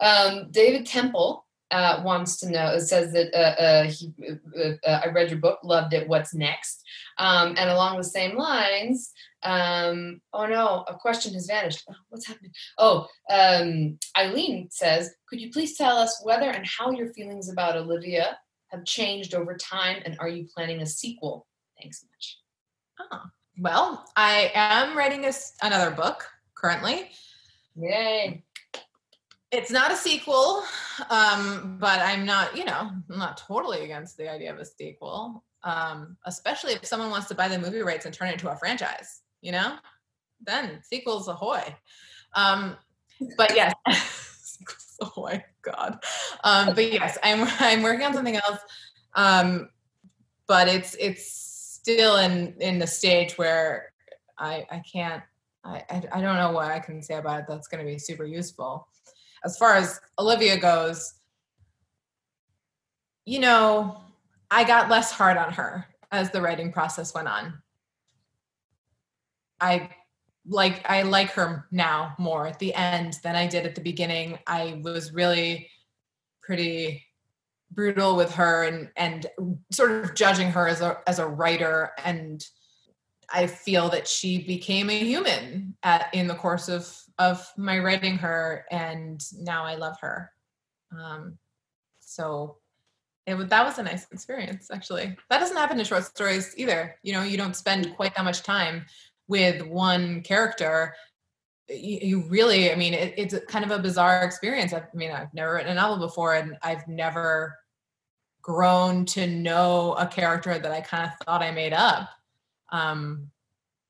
Um, David Temple uh, wants to know. It says that uh, uh he, uh, uh, I read your book, loved it. What's next? Um, and along the same lines, um, oh no, a question has vanished. Oh, what's happening? Oh, um, Eileen says, could you please tell us whether and how your feelings about Olivia have changed over time, and are you planning a sequel? Thanks so much. Oh, well, I am writing a, another book currently. Yay! It's not a sequel, um, but I'm not, you know, I'm not totally against the idea of a sequel, um, especially if someone wants to buy the movie rights and turn it into a franchise, you know? Then sequels ahoy. Um, but yes, sequels ahoy, God. Um, but yes, I'm I'm working on something else. Um, but it's it's still in in the stage where I I can't I I, I don't know what I can say about it that's going to be super useful as far as Olivia goes, you know, I got less hard on her as the writing process went on. I like I like her now more at the end than I did at the beginning. I was really pretty brutal with her and and sort of judging her as a as a writer and I feel that she became a human at, in the course of of my writing her, and now I love her. Um, so it that was a nice experience actually. That doesn't happen in short stories either. You know, you don't spend quite that much time with one character. You, you really, I mean, it, it's kind of a bizarre experience. I mean, I've never written a novel before, and I've never grown to know a character that I kind of thought I made up um,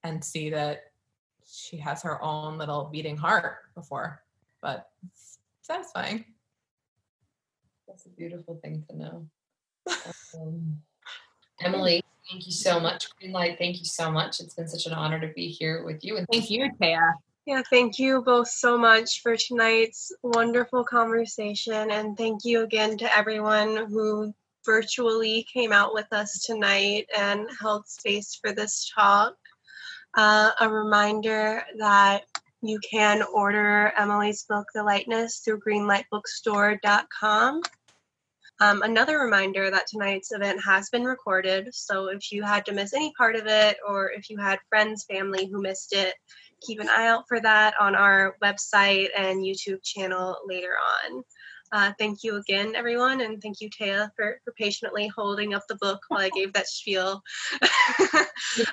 and see that she has her own little beating heart before, but it's satisfying. That's a beautiful thing to know. um, Emily, thank you so much. Greenlight, thank you so much. It's been such an honor to be here with you. And thank you, Téa. Yeah, thank you both so much for tonight's wonderful conversation. And thank you again to everyone who virtually came out with us tonight and held space for this talk. Uh, a reminder that you can order Emily's book, The Lightness, through greenlightbookstore.com. Um, another reminder that tonight's event has been recorded, so if you had to miss any part of it or if you had friends, family who missed it, keep an eye out for that on our website and YouTube channel later on. Uh, thank you again, everyone, and thank you, Téa, for, for patiently holding up the book while I gave that spiel.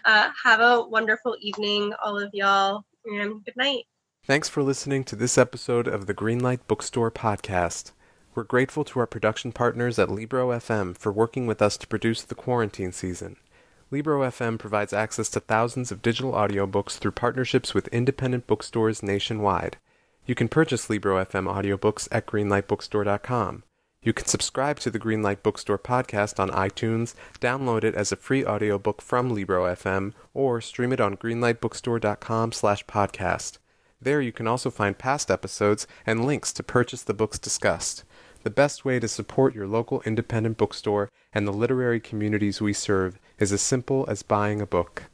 uh, have a wonderful evening, all of y'all, and good night. Thanks for listening to this episode of the Greenlight Bookstore podcast. We're grateful to our production partners at Libro FM for working with us to produce the quarantine season. Libro FM provides access to thousands of digital audiobooks through partnerships with independent bookstores nationwide. You can purchase Libro FM audiobooks at greenlightbookstore.com. You can subscribe to the Greenlight Bookstore podcast on iTunes, download it as a free audiobook from Libro FM, or stream it on greenlightbookstore.com slash podcast. There you can also find past episodes and links to purchase the books discussed. The best way to support your local independent bookstore and the literary communities we serve is as simple as buying a book.